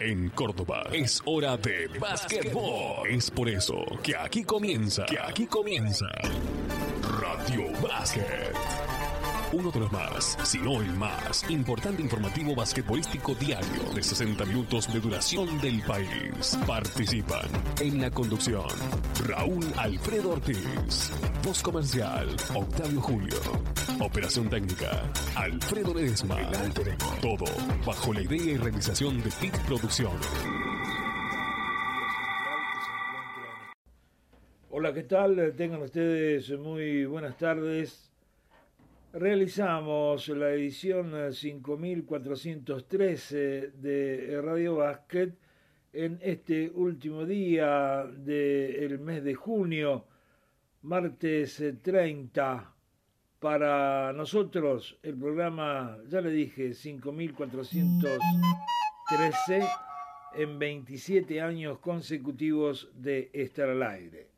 En Córdoba es hora de básquetbol. Es por eso que aquí comienza, que aquí comienza Radio Básquet. Uno de los más, si no el más, importante informativo basquetbolístico diario de 60 minutos de duración del país. Participan en la conducción Raúl Alfredo Ortiz, voz comercial Octavio Julio, operación técnica Alfredo Ledesma. Todo bajo la idea y realización de TIC Producciones. Hola, ¿qué tal? Tengan ustedes muy buenas tardes. Realizamos la edición 5413 de Radio Basket en este último día del mes de junio, martes 30. Para nosotros el programa, ya le dije, 5413 en 27 años consecutivos de estar al aire.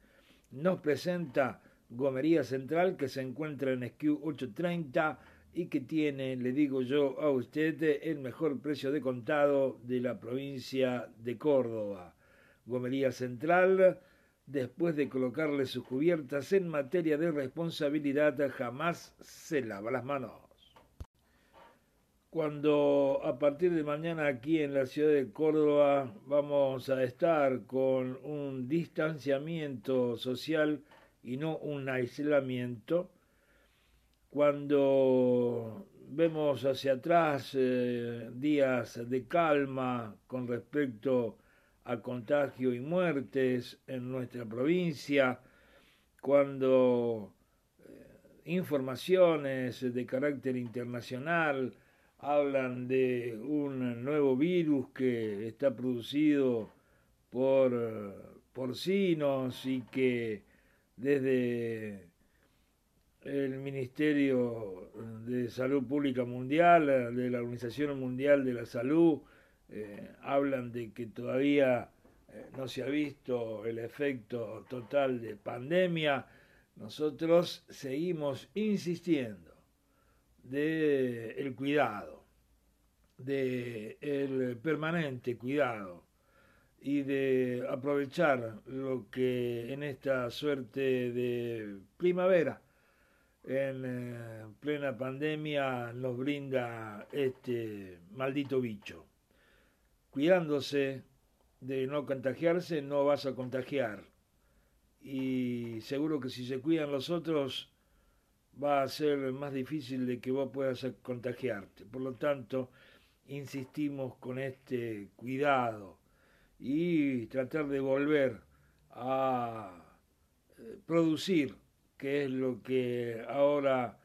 Nos presenta Gomería Central que se encuentra en SQ 830 y que tiene, le digo yo a usted, el mejor precio de contado de la provincia de Córdoba. Gomería Central, después de colocarle sus cubiertas en materia de responsabilidad, jamás se lava las manos. Cuando a partir de mañana aquí en la ciudad de Córdoba vamos a estar con un distanciamiento social y no un aislamiento, cuando vemos hacia atrás eh, días de calma con respecto a contagio y muertes en nuestra provincia, cuando eh, informaciones de carácter internacional hablan de un nuevo virus que está producido por eh, porcinos y que desde el Ministerio de Salud Pública Mundial, de la Organización Mundial de la Salud, eh, hablan de que todavía eh, no se ha visto el efecto total de pandemia, nosotros seguimos insistiendo de el cuidado, de el permanente cuidado y de aprovechar lo que en esta suerte de primavera, en eh, plena pandemia, nos brinda este maldito bicho. Cuidándose de no contagiarse, no vas a contagiar. Y seguro que si se cuidan los otros, va a ser más difícil de que vos puedas contagiarte. Por lo tanto, insistimos con este cuidado y tratar de volver a eh, producir, que es lo que ahora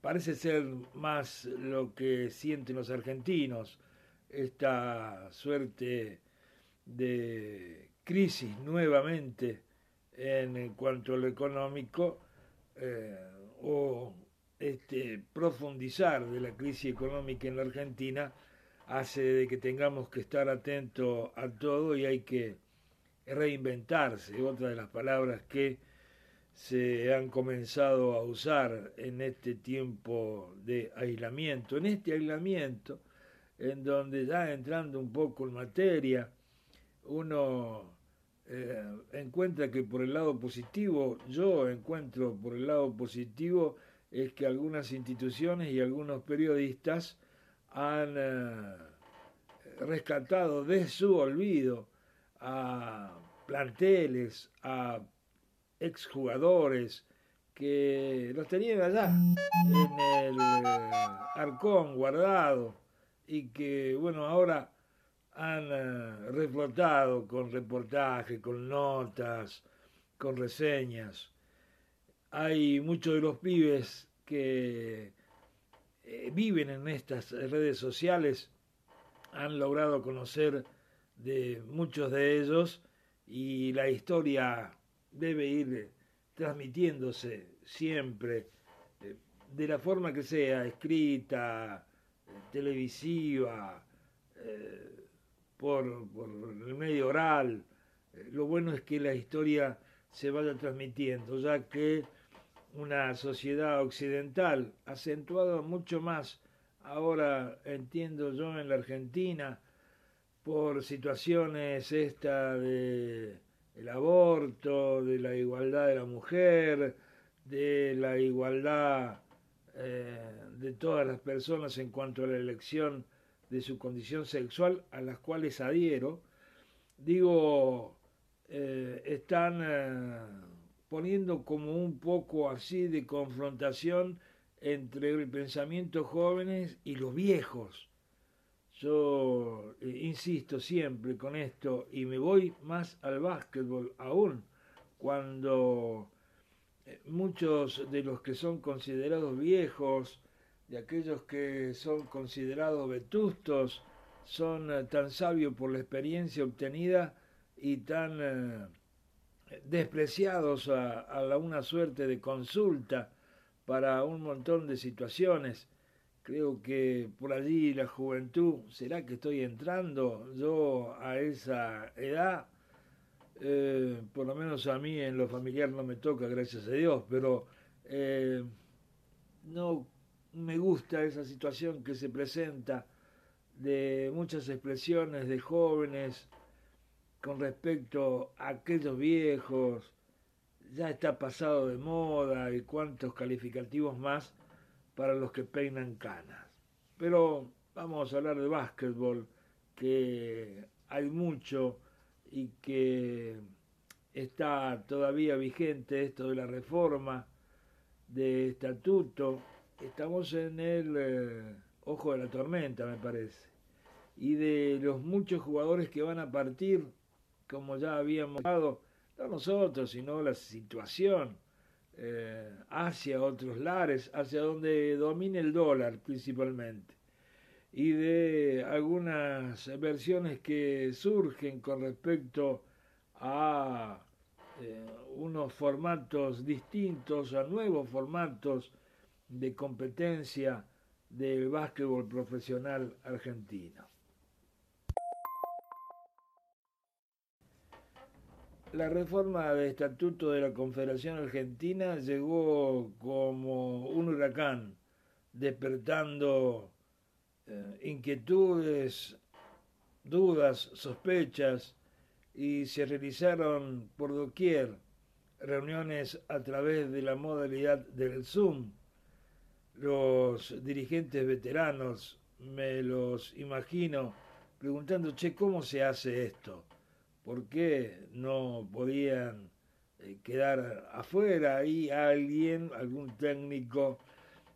parece ser más lo que sienten los argentinos, esta suerte de crisis nuevamente en cuanto a lo económico eh, o este profundizar de la crisis económica en la Argentina hace de que tengamos que estar atentos a todo y hay que reinventarse, otra de las palabras que se han comenzado a usar en este tiempo de aislamiento, en este aislamiento en donde ya entrando un poco en materia, uno eh, encuentra que por el lado positivo, yo encuentro por el lado positivo, es que algunas instituciones y algunos periodistas han eh, rescatado de su olvido a planteles, a exjugadores que los tenían allá en el eh, arcón guardado y que bueno ahora han eh, reflotado con reportajes, con notas, con reseñas. Hay muchos de los pibes que eh, viven en estas redes sociales han logrado conocer de muchos de ellos y la historia debe ir transmitiéndose siempre eh, de la forma que sea, escrita, eh, televisiva, por, por, el medio oral. Lo bueno es que la historia se vaya transmitiendo, ya que una sociedad occidental, acentuado mucho más ahora entiendo yo en la Argentina, por situaciones esta de el aborto, de la igualdad de la mujer, de la igualdad eh, de todas las personas en cuanto a la elección de su condición sexual, a las cuales adhiero, digo, eh, están eh, poniendo como un poco así de confrontación entre el pensamiento jóvenes y los viejos. Yo insisto siempre con esto y me voy más al básquetbol aún cuando muchos de los que son considerados viejos, de aquellos que son considerados vetustos, son eh, tan sabios por la experiencia obtenida y tan eh, despreciados a, a una suerte de consulta para un montón de situaciones. Creo que por allí la juventud, ¿será que estoy entrando yo a esa edad? Eh, por lo menos a mí en lo familiar no me toca, gracias a Dios, pero eh, no me gusta esa situación que se presenta de muchas expresiones de jóvenes con respecto a aquellos viejos, ya está pasado de moda y cuantos calificativos más para los que peinan canas. Pero vamos a hablar de básquetbol, que hay mucho y que está todavía vigente esto de la reforma de estatuto, estamos en el eh, ojo de la tormenta, me parece. Y de los muchos jugadores que van a partir, como ya habíamos hablado, no nosotros, sino la situación eh, hacia otros lares, hacia donde domine el dólar principalmente y de algunas versiones que surgen con respecto a eh, unos formatos distintos, a nuevos formatos de competencia del básquetbol profesional argentino. La reforma de estatuto de la Confederación Argentina llegó como un huracán, despertando eh, inquietudes, dudas, sospechas y se realizaron por doquier reuniones a través de la modalidad del Zoom. Los dirigentes veteranos, me los imagino, preguntando, che, ¿cómo se hace esto? ¿Por qué no podían eh, quedar afuera? Y alguien, algún técnico,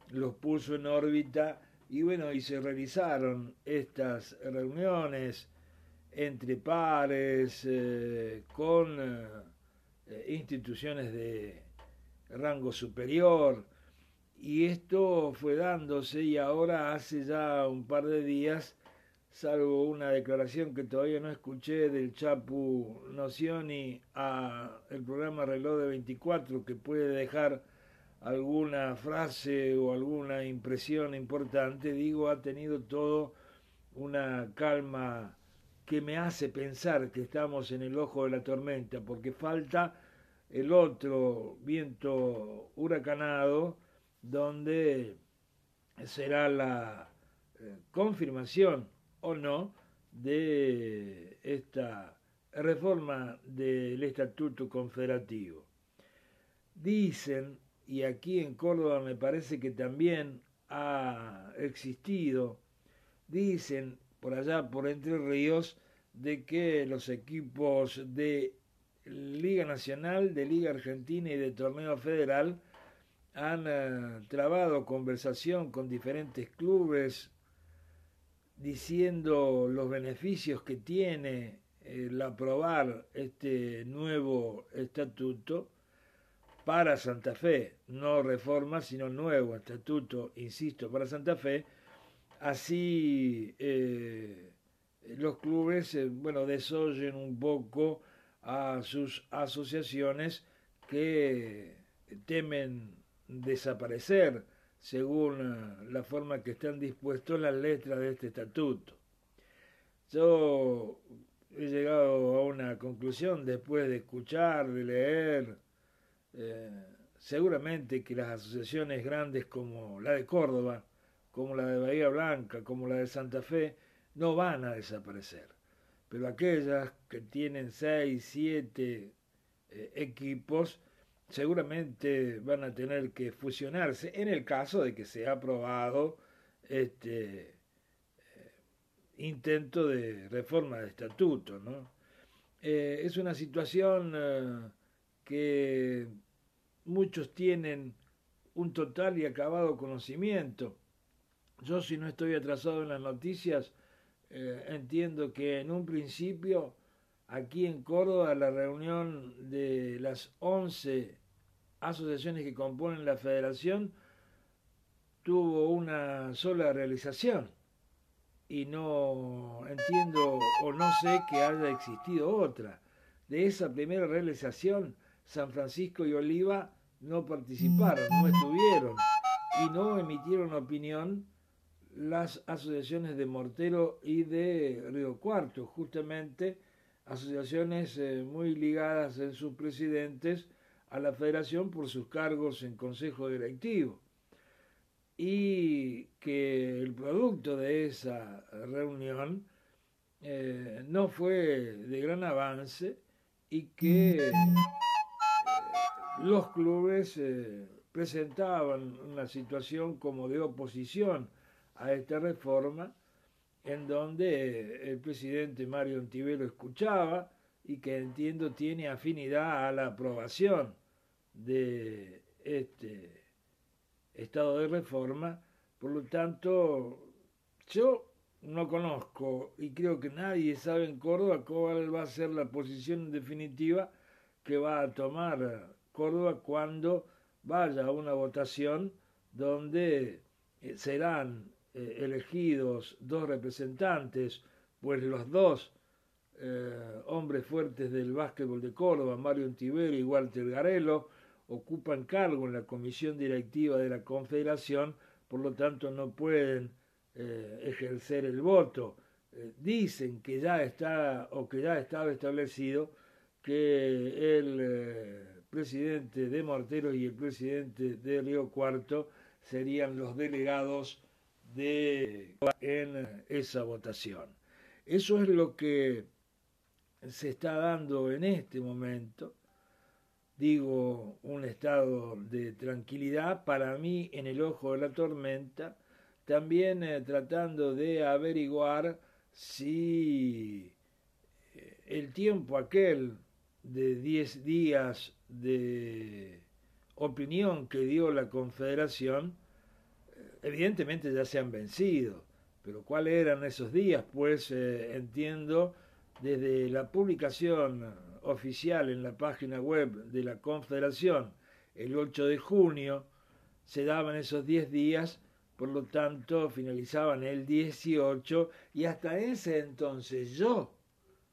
los puso en órbita y bueno, y se realizaron estas reuniones entre pares, eh, con eh, instituciones de rango superior, y esto fue dándose y ahora hace ya un par de días, salvo una declaración que todavía no escuché del Chapu Nocioni a el programa Reloj de 24 que puede dejar alguna frase o alguna impresión importante, digo, ha tenido todo una calma que me hace pensar que estamos en el ojo de la tormenta, porque falta el otro viento huracanado donde será la eh, confirmación o no de esta reforma del estatuto confederativo. Dicen y aquí en Córdoba me parece que también ha existido, dicen por allá, por Entre Ríos, de que los equipos de Liga Nacional, de Liga Argentina y de Torneo Federal han eh, trabado conversación con diferentes clubes diciendo los beneficios que tiene el aprobar este nuevo estatuto para Santa Fe, no reforma, sino nuevo estatuto, insisto, para Santa Fe, así eh, los clubes, eh, bueno, desoyen un poco a sus asociaciones que temen desaparecer según la forma que están dispuestos las letras de este estatuto. Yo he llegado a una conclusión después de escuchar, de leer, eh, seguramente que las asociaciones grandes como la de Córdoba, como la de Bahía Blanca, como la de Santa Fe, no van a desaparecer. pero aquellas que tienen seis, siete eh, equipos, seguramente van a tener que fusionarse en el caso de que sea aprobado este eh, intento de reforma de estatuto. ¿no? Eh, es una situación eh, que muchos tienen un total y acabado conocimiento. Yo si no estoy atrasado en las noticias, entiendo que en un principio aquí en Córdoba la reunión de las 11 asociaciones que componen la federación tuvo una sola realización. Y no entiendo o no sé que haya existido otra. De esa primera realización, San Francisco y Oliva no participaron, no estuvieron. Y no emitieron opinión las asociaciones de Mortero y de Río Cuarto, justamente asociaciones eh, muy ligadas en sus presidentes a la federación por sus cargos en consejo directivo. Y que el producto de esa reunión eh, no fue de gran avance y que eh, los clubes eh, presentaban una situación como de oposición a esta reforma en donde el presidente Mario Antivero escuchaba y que entiendo tiene afinidad a la aprobación de este estado de reforma, por lo tanto yo no conozco y creo que nadie sabe en Córdoba cuál va a ser la posición definitiva que va a tomar Córdoba cuando vaya a una votación donde eh, serán eh, elegidos dos representantes, pues los dos eh, hombres fuertes del básquetbol de Córdoba, Mario Antivero y Walter Garelo, ocupan cargo en la comisión directiva de la Confederación, por lo tanto no pueden eh, ejercer el voto. Eh, dicen que ya está o que ya estaba establecido que el eh, presidente de Mortero y el presidente de Río Cuarto serían los delegados de en esa votación. Eso es lo que se está dando en este momento digo, un estado de tranquilidad, para mí en el ojo de la tormenta, también eh, tratando de averiguar si eh, el tiempo aquel de 10 días de opinión que dio la Confederación, eh, evidentemente ya se han vencido, pero ¿cuáles eran esos días? Pues entiendo desde la publicación oficial en la página web de la Confederación el 8 de junio, se daban esos 10 días, por lo tanto finalizaban el 18 y hasta ese entonces yo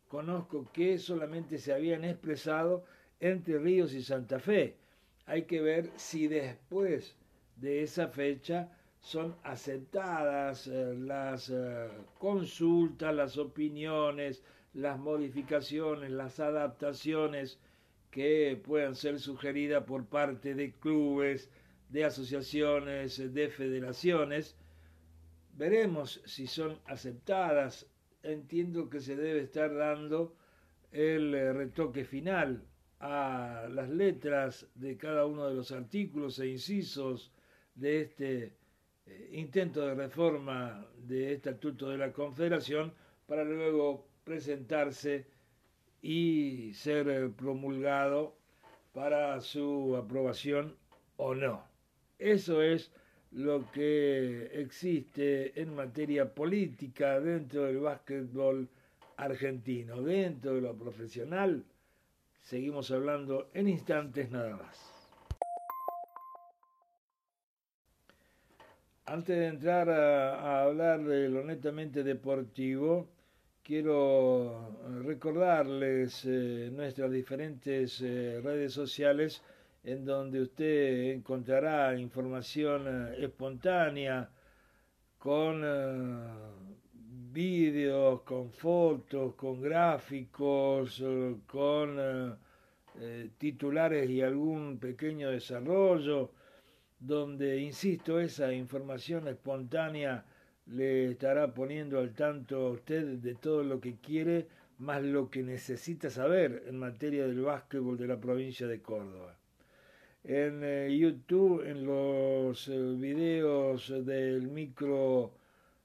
conozco que solamente se habían expresado entre Ríos y Santa Fe. Hay que ver si después de esa fecha son aceptadas eh, las eh, consultas, las opiniones, las modificaciones, las adaptaciones que puedan ser sugeridas por parte de clubes, de asociaciones, de federaciones. Veremos si son aceptadas. Entiendo que se debe estar dando el eh, retoque final a las letras de cada uno de los artículos e incisos de este eh, intento de reforma de estatuto de la Confederación para luego presentarse y ser eh, promulgado para su aprobación o no. Eso es lo que existe en materia política dentro del básquetbol argentino. Dentro de lo profesional, seguimos hablando en instantes nada más. Antes de entrar a, a hablar de lo netamente deportivo, quiero recordarles eh, nuestras diferentes eh, redes sociales en donde usted encontrará información eh, espontánea con vídeos, con fotos, con gráficos, con titulares y algún pequeño desarrollo, donde, insisto, esa información espontánea le estará poniendo al tanto a usted de todo lo que quiere más lo que necesita saber en materia del básquetbol de la provincia de Córdoba. En eh, YouTube, en los eh, videos del micro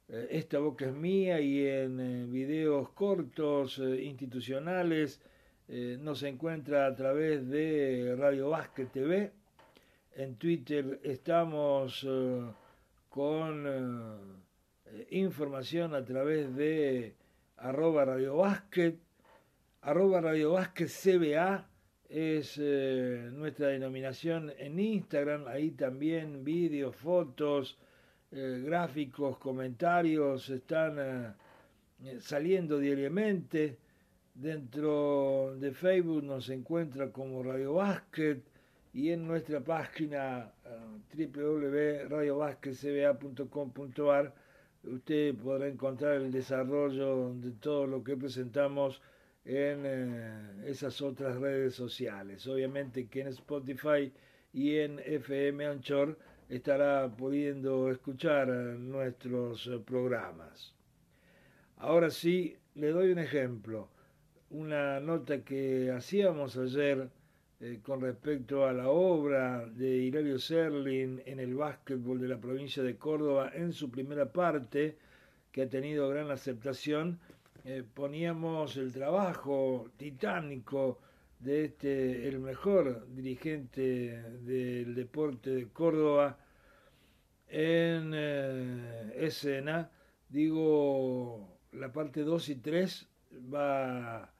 eh, Esta boca es mía y en videos cortos institucionales, nos encuentra a través de Radio Básquet TV. En Twitter estamos con información a través de arroba Radio Básquet, arroba Radio Básquet CBA es eh, nuestra denominación en Instagram, ahí también vídeos, fotos, eh, gráficos, comentarios están eh, saliendo diariamente. Dentro de Facebook nos encuentra como Radio Básquet y en nuestra página www.radiobasquetcba.com.ar usted podrá encontrar el desarrollo de todo lo que presentamos en eh, esas otras redes sociales. Obviamente que en Spotify y en FM Anchor estará pudiendo escuchar nuestros programas. Ahora sí, le doy un ejemplo. Una nota que hacíamos ayer eh, con respecto a la obra de Hilario Serlin en el básquetbol de la provincia de Córdoba en su primera parte, que ha tenido gran aceptación, eh, poníamos el trabajo titánico de este, el mejor dirigente del deporte de Córdoba en eh, escena. Digo, la parte 2 y 3 va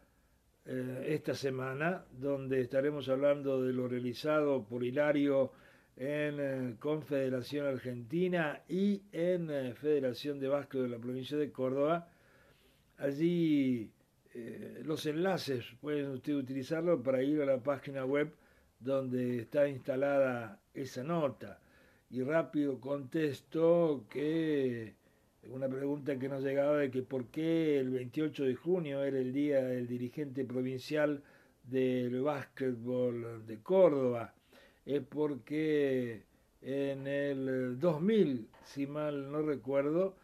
eh, esta semana, donde estaremos hablando de lo realizado por Hilario en eh, Confederación Argentina y en eh, Federación de Vasco de la provincia de Córdoba. Allí los enlaces pueden usted utilizarlo para ir a la página web donde está instalada esa nota. Y rápido contesto que una pregunta que nos llegaba de que por qué el 28 de junio era el día del dirigente provincial del básquetbol de Córdoba. Es porque en el 2000, si mal no recuerdo,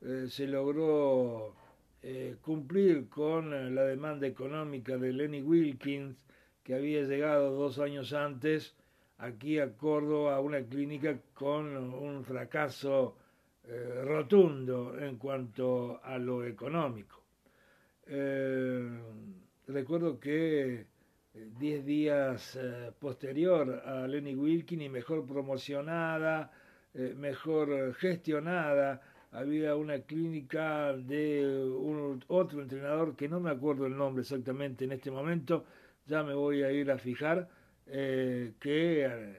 eh, se logró eh, cumplir con la demanda económica de Lenny Wilkins, que había llegado dos años antes aquí a Córdoba a una clínica con un fracaso eh, rotundo en cuanto a lo económico. Eh, recuerdo que eh, diez días posterior a Lenny Wilkin y mejor promocionada, mejor gestionada, había una clínica de otro entrenador que no me acuerdo el nombre exactamente en este momento, ya me voy a ir a fijar, que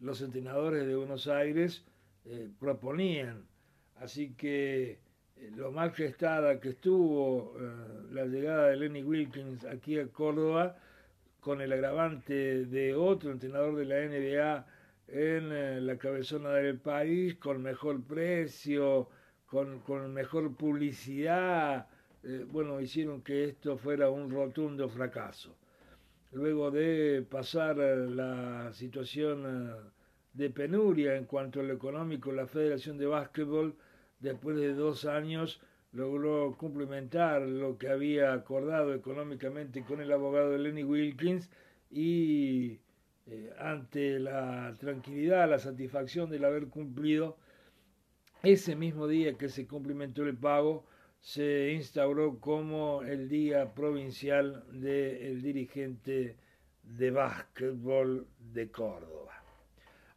los entrenadores de Buenos Aires proponían Así que eh, lo más gestada que estuvo eh, la llegada de Lenny Wilkins aquí a Córdoba, con el agravante de otro entrenador de la NBA en eh, la cabezona del país, con mejor precio, con, con mejor publicidad, bueno, hicieron que esto fuera un rotundo fracaso. Luego de pasar la situación de penuria en cuanto a lo económico, la Federación de Básquetbol después de dos años, logró cumplimentar lo que había acordado económicamente con el abogado Lenny Wilkins y eh, ante la tranquilidad, la satisfacción del haber cumplido, ese mismo día que se cumplimentó el pago, se instauró como el día provincial del dirigente de básquetbol de Córdoba.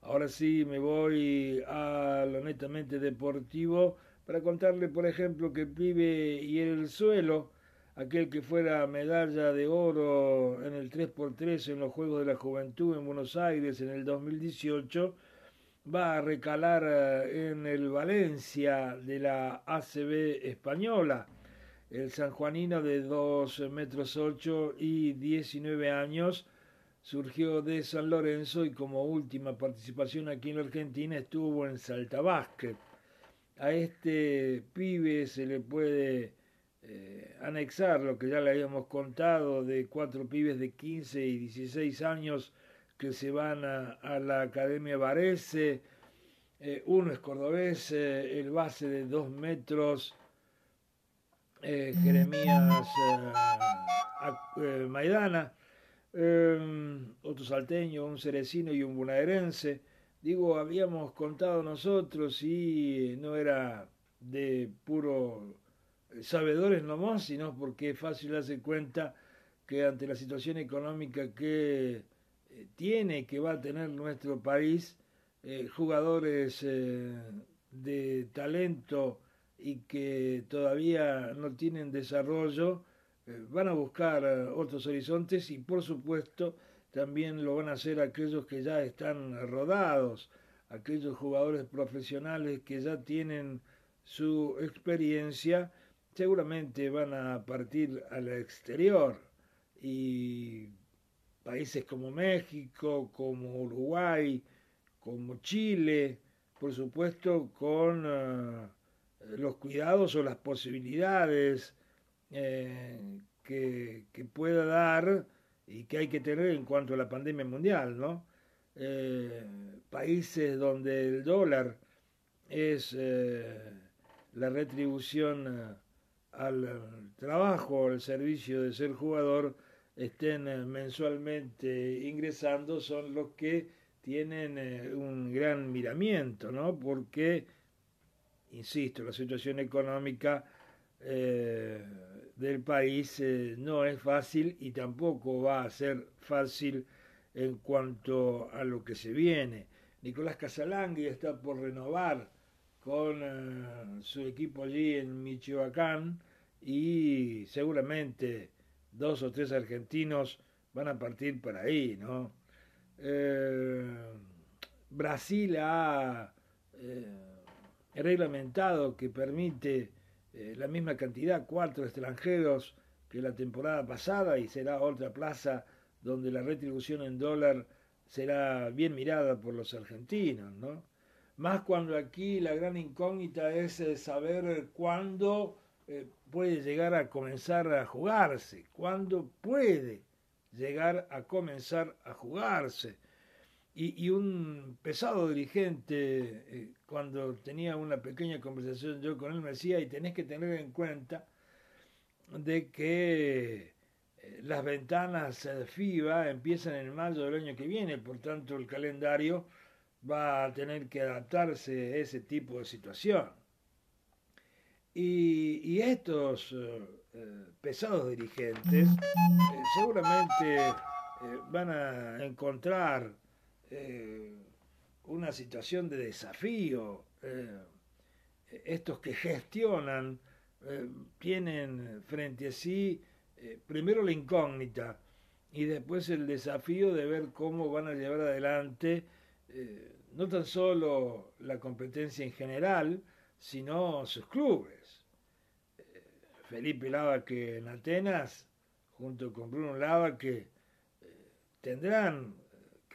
Ahora sí me voy a lo netamente deportivo para contarle, por ejemplo, que Pibe y el Suelo, aquel que fuera medalla de oro en el 3x3 en los Juegos de la Juventud en Buenos Aires en el 2018, va a recalar eh, en el Valencia de la ACB española. El sanjuanino de 2 metros 8 y 19 años surgió de San Lorenzo y como última participación aquí en la Argentina estuvo en Salta Basket. A este pibe se le puede eh, anexar lo que ya le habíamos contado de cuatro pibes de 15 y 16 años que se van a, la Academia Varese. Eh, uno es cordobés, eh, el base de dos metros Jeremías Maidana, otro salteño, un cerecino y un bonaerense. Digo, habíamos contado nosotros y no era de puro sabedores nomás, sino porque es fácil darse cuenta que ante la situación económica que eh, tiene, que va a tener nuestro país, eh, jugadores eh, de talento y que todavía no tienen desarrollo, van a buscar otros horizontes y por supuesto también lo van a hacer aquellos que ya están rodados, aquellos jugadores profesionales que ya tienen su experiencia, seguramente van a partir al exterior. Y países como México, como Uruguay, como Chile, por supuesto con eh, los cuidados o las posibilidades eh, que, pueda dar y que hay que tener en cuanto a la pandemia mundial, ¿no? Eh, países donde el dólar es la retribución al trabajo, al servicio de ser jugador, estén eh, mensualmente ingresando son los que tienen eh, un gran miramiento, ¿no? Porque, insisto, la situación económica eh, del país no es fácil y tampoco va a ser fácil en cuanto a lo que se viene. Nicolás Casalangui está por renovar con su equipo allí en Michoacán y seguramente dos o tres argentinos van a partir para ahí, ¿no? Eh, Brasil ha eh, reglamentado que permite eh, la misma cantidad, cuatro extranjeros que la temporada pasada y será otra plaza donde la retribución en dólar será bien mirada por los argentinos, ¿no? Más cuando aquí la gran incógnita es saber cuándo puede llegar a comenzar a jugarse, cuándo puede llegar a comenzar a jugarse. Y, un pesado dirigente, eh, cuando tenía una pequeña conversación yo con él, me decía, y tenés que tener en cuenta de que eh, las ventanas FIBA empiezan en mayo del año que viene, por tanto el calendario va a tener que adaptarse a ese tipo de situación. Y, estos eh, eh, pesados dirigentes eh, seguramente van a encontrar una situación de desafío. estos que gestionan tienen frente a sí primero la incógnita y después el desafío de ver cómo van a llevar adelante no tan solo la competencia en general, sino sus clubes. Eh, Felipe Lava que en Atenas, junto con Bruno Lava, que eh, tendrán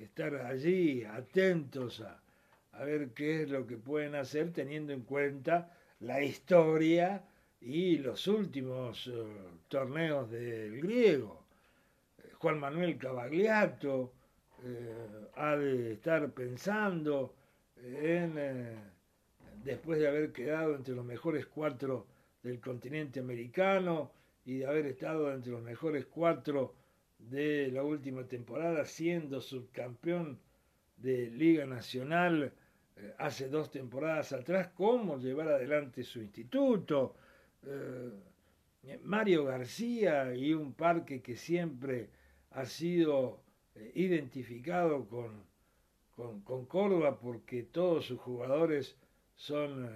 estar allí atentos a, ver qué es lo que pueden hacer teniendo en cuenta la historia y los últimos eh, torneos del griego. Juan Manuel Cavagliato ha de estar pensando en después de haber quedado entre los mejores cuatro del continente americano y de haber estado entre los mejores cuatro de la última temporada, siendo subcampeón de Liga Nacional eh, hace dos temporadas atrás, cómo llevar adelante su instituto. Eh, Mario García y un parque que siempre ha sido eh, identificado con, con, con Córdoba porque todos sus jugadores son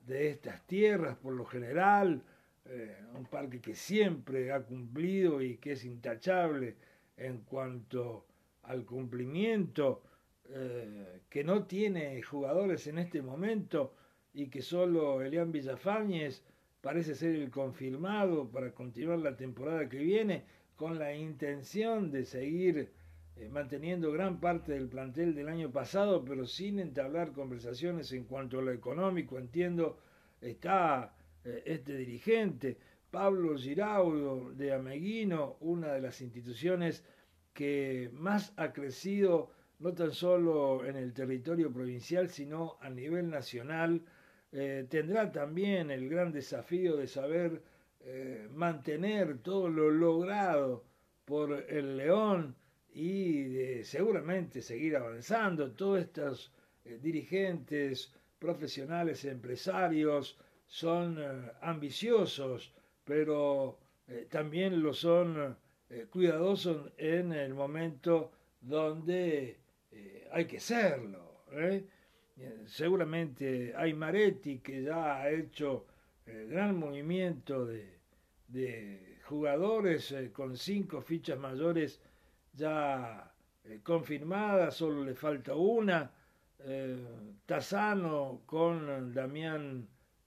de estas tierras por lo general, eh, un parque que siempre ha cumplido y que es intachable en cuanto al cumplimiento, eh, que no tiene jugadores en este momento y que solo Elian Villafañez parece ser el confirmado para continuar la temporada que viene con la intención de seguir eh, manteniendo gran parte del plantel del año pasado, pero sin entablar conversaciones en cuanto a lo económico. Entiendo, está este dirigente, Pablo Giraudo de Ameguino, una de las instituciones que más ha crecido no tan solo en el territorio provincial, sino a nivel nacional, eh, tendrá también el gran desafío de saber eh, mantener todo lo logrado por el León y seguramente seguir avanzando. Todos estos eh, dirigentes, profesionales, empresarios son eh, ambiciosos, pero también lo son cuidadosos en el momento donde hay que serlo. Seguramente hay Maretti que ya ha hecho gran movimiento de, jugadores eh, con cinco fichas mayores ya eh, confirmadas, solo le falta una. Eh, con Damián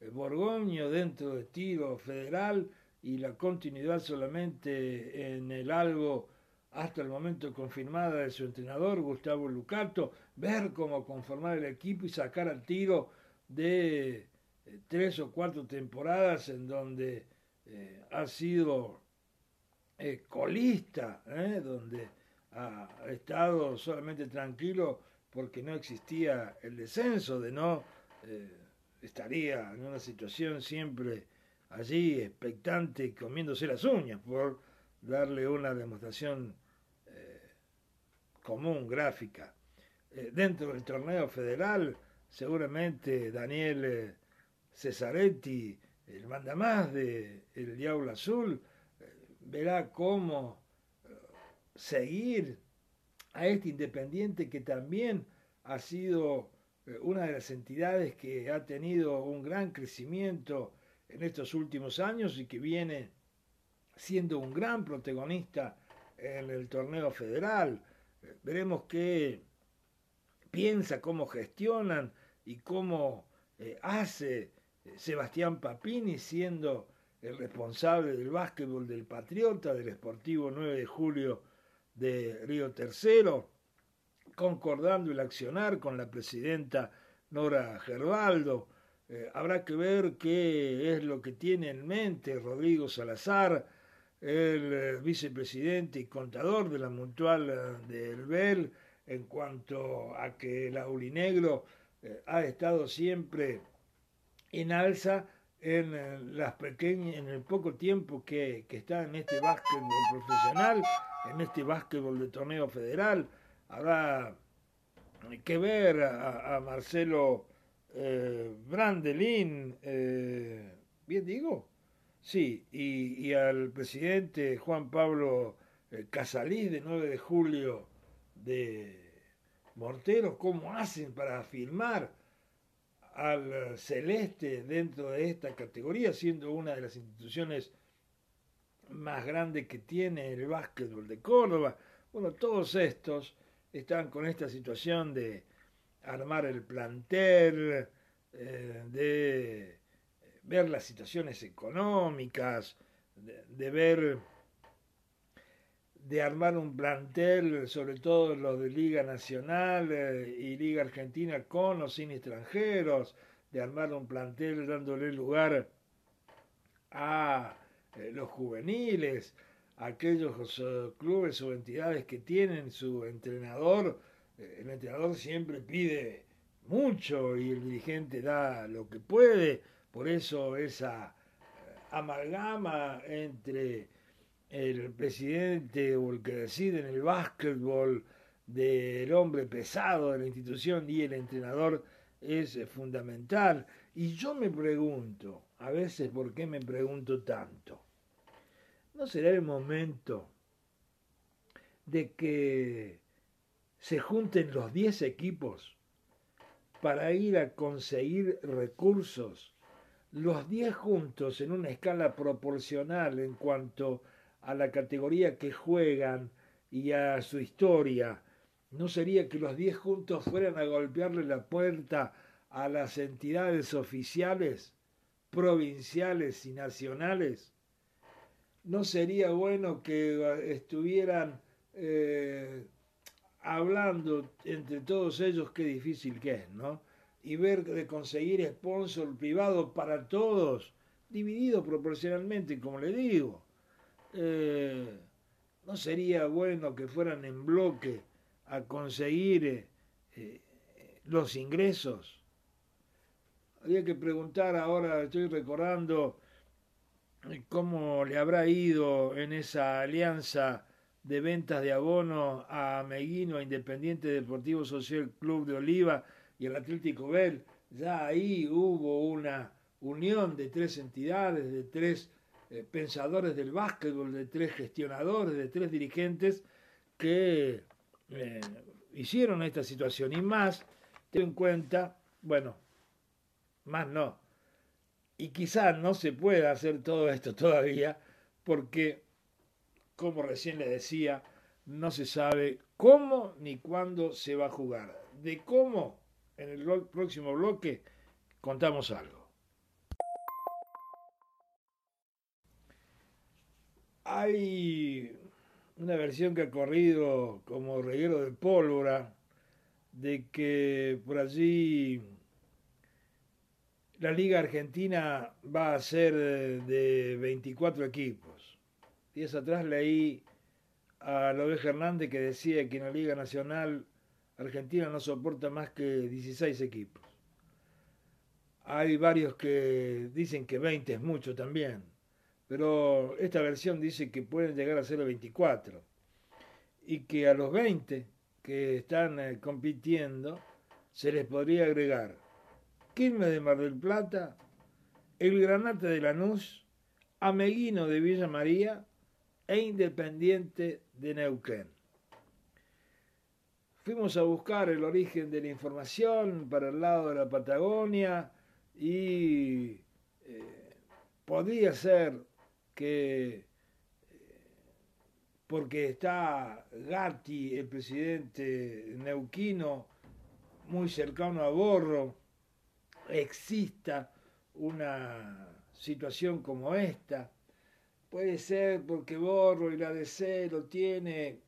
Borgoño dentro de tiro federal y la continuidad solamente en el algo hasta el momento confirmada de su entrenador Gustavo Lucato, ver cómo conformar el equipo y sacar al tiro de eh, tres o cuatro temporadas en donde eh, ha sido eh, colista, donde ha estado solamente tranquilo porque no existía el descenso, de no estaría en una situación siempre allí expectante, comiéndose las uñas por darle una demostración común, gráfica. dentro del torneo federal, seguramente Daniel Cesaretti, el mandamás de El Diablo Azul, eh, verá cómo eh, seguir a este Independiente que también ha sido eh, una de las entidades que ha tenido un gran crecimiento en estos últimos años y que viene siendo un gran protagonista en el torneo federal. Veremos qué piensa, cómo gestionan y cómo hace Sebastián Papini siendo el responsable del básquetbol del Patriota, del Esportivo 9 de Julio de Río Tercero, concordando el accionar con la presidenta Nora Gerbaldo. Eh, habrá que ver qué es lo que tiene en mente Rodrigo Salazar, el eh, vicepresidente y contador de la Mutual eh, del BEL, en cuanto a que el aulinegro ha estado siempre en alza en las pequeñas, en el poco tiempo que, está en este básquetbol profesional, en este básquetbol de torneo federal. Habrá que ver a, Marcelo eh, Brandelín, eh, ¿bien digo? Sí, y, y, al presidente Juan Pablo Casalí de 9 de julio de Morteros, cómo hacen para firmar al celeste dentro de esta categoría, siendo una de las instituciones más grandes que tiene el básquetbol de Córdoba. Bueno, todos estos están con esta situación de armar el plantel, eh, de ver las situaciones económicas, de ver de armar un plantel, sobre todo los de Liga Nacional eh, y Liga Argentina con o sin extranjeros, de armar un plantel dándole lugar a eh, los juveniles, aquellos eh, clubes o entidades que tienen su entrenador. el entrenador siempre pide mucho y el dirigente da lo que puede, por eso esa amalgama entre el presidente o el que decide en el básquetbol del hombre pesado de la institución y el entrenador es fundamental. Y yo me pregunto, a veces, ¿por qué me pregunto tanto? ¿No será el momento de que se junten los 10 equipos para ir a conseguir recursos, los 10 juntos en una escala proporcional en cuanto a la categoría que juegan y a su historia. ¿No sería que los diez juntos fueran a golpearle la puerta a las entidades oficiales, provinciales y nacionales? ¿No sería bueno que estuvieran eh, hablando entre todos ellos qué difícil que es, ¿no? Y ver de conseguir sponsor privado para todos, dividido proporcionalmente, como le digo. Eh, ¿no sería bueno que fueran en bloque a conseguir eh, eh, los ingresos? Habría que preguntar ahora, estoy recordando cómo le habrá ido en esa alianza de ventas de abono a Meguino, a Independiente Deportivo Social Club de Oliva y el Atlético Bell. Ya ahí hubo una unión de tres entidades, de tres eh, pensadores del básquetbol, de tres gestionadores, de tres dirigentes que eh, hicieron esta situación. Y más, ten en cuenta, bueno, más no. Y quizás no se pueda hacer todo esto todavía porque, como recién le decía, no se sabe cómo ni cuándo se va a jugar. De cómo, en el próximo bloque, contamos algo. Hay una versión que ha corrido como reguero de pólvora de que por allí la Liga Argentina va a ser de 24 equipos. Días atrás leí a López Hernández que decía que en la Liga Nacional Argentina no soporta más que 16 equipos. Hay varios que dicen que 20 es mucho también pero esta versión dice que pueden llegar a ser los 24 y que a los 20 que están eh, compitiendo se les podría agregar Quilmes de Mar del Plata, el Granate de Lanús, Ameguino de Villa María e Independiente de Neuquén. Fuimos a buscar el origen de la información para el lado de la Patagonia y eh, podría ser que eh, porque está Gatti, el presidente neuquino, muy cercano a Borro, exista una situación como esta. Puede ser porque Borro y la DC lo tiene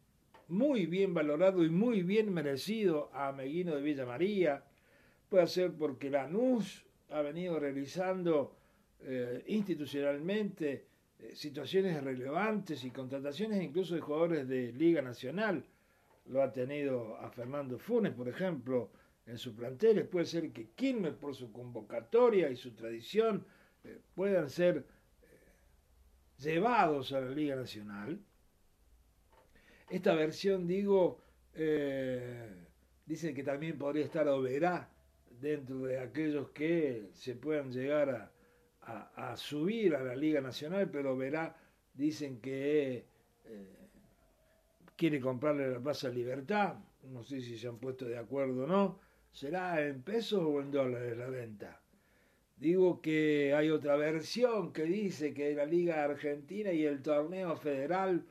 muy bien valorado y muy bien merecido a Meguino de Villa María. Puede ser porque Lanús ha venido realizando eh, institucionalmente eh, situaciones relevantes y contrataciones incluso de jugadores de Liga Nacional. Lo ha tenido a Fernando Funes, por ejemplo, en su planteles. Puede ser que Quilmes, por su convocatoria y su tradición, eh, puedan ser eh, llevados a la Liga Nacional. Esta versión, digo, dice que también podría estar Oberá dentro de aquellos que se puedan llegar a, a, subir a la Liga Nacional, pero verá, dicen que eh, quiere comprarle la Plaza Libertad, no sé si se han puesto de acuerdo o no, será en pesos o en dólares la venta. Digo que hay otra versión que dice que la Liga Argentina y el torneo federal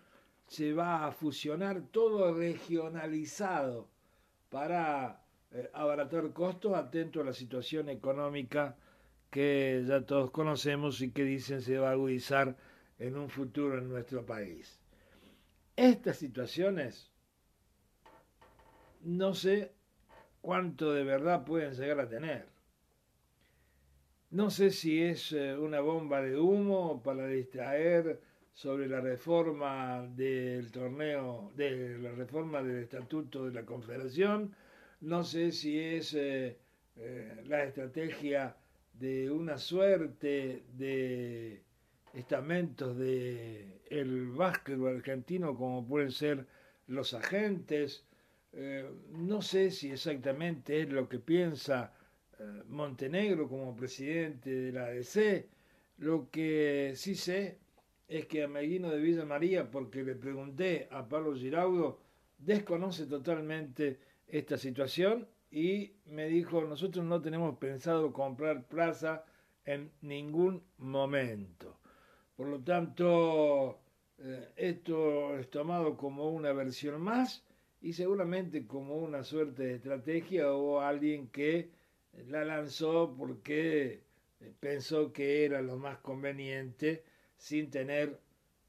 se va a fusionar todo regionalizado para eh, abaratar costos atento a la situación económica que ya todos conocemos y que dicen se va a agudizar en un futuro en nuestro país. Estas situaciones no sé cuánto de verdad pueden llegar a tener. No sé si es eh, una bomba de humo para distraer sobre la reforma del torneo, de la reforma del estatuto de la Confederación. No sé si es eh, eh, la estrategia de una suerte de estamentos de el básquetbol argentino como pueden ser los agentes. Eh, no sé si exactamente es lo que piensa eh, Montenegro como presidente de la ADC. Lo que sí sé es que a Meguino de Villa María, porque le pregunté a Pablo Giraudo, desconoce totalmente esta situación y me dijo, nosotros no tenemos pensado comprar plaza en ningún momento. Por lo tanto, eh, esto es tomado como una versión más y seguramente como una suerte de estrategia o alguien que la lanzó porque eh, pensó que era lo más conveniente sin tener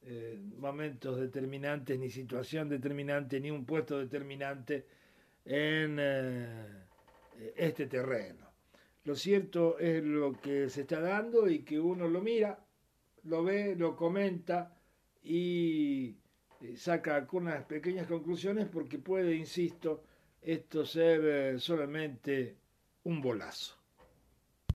eh, momentos determinantes, ni situación determinante, ni un puesto determinante en eh, este terreno. Lo cierto es lo que se está dando y que uno lo mira, lo ve, lo comenta y saca algunas pequeñas conclusiones porque puede, insisto, esto ser eh, solamente un bolazo.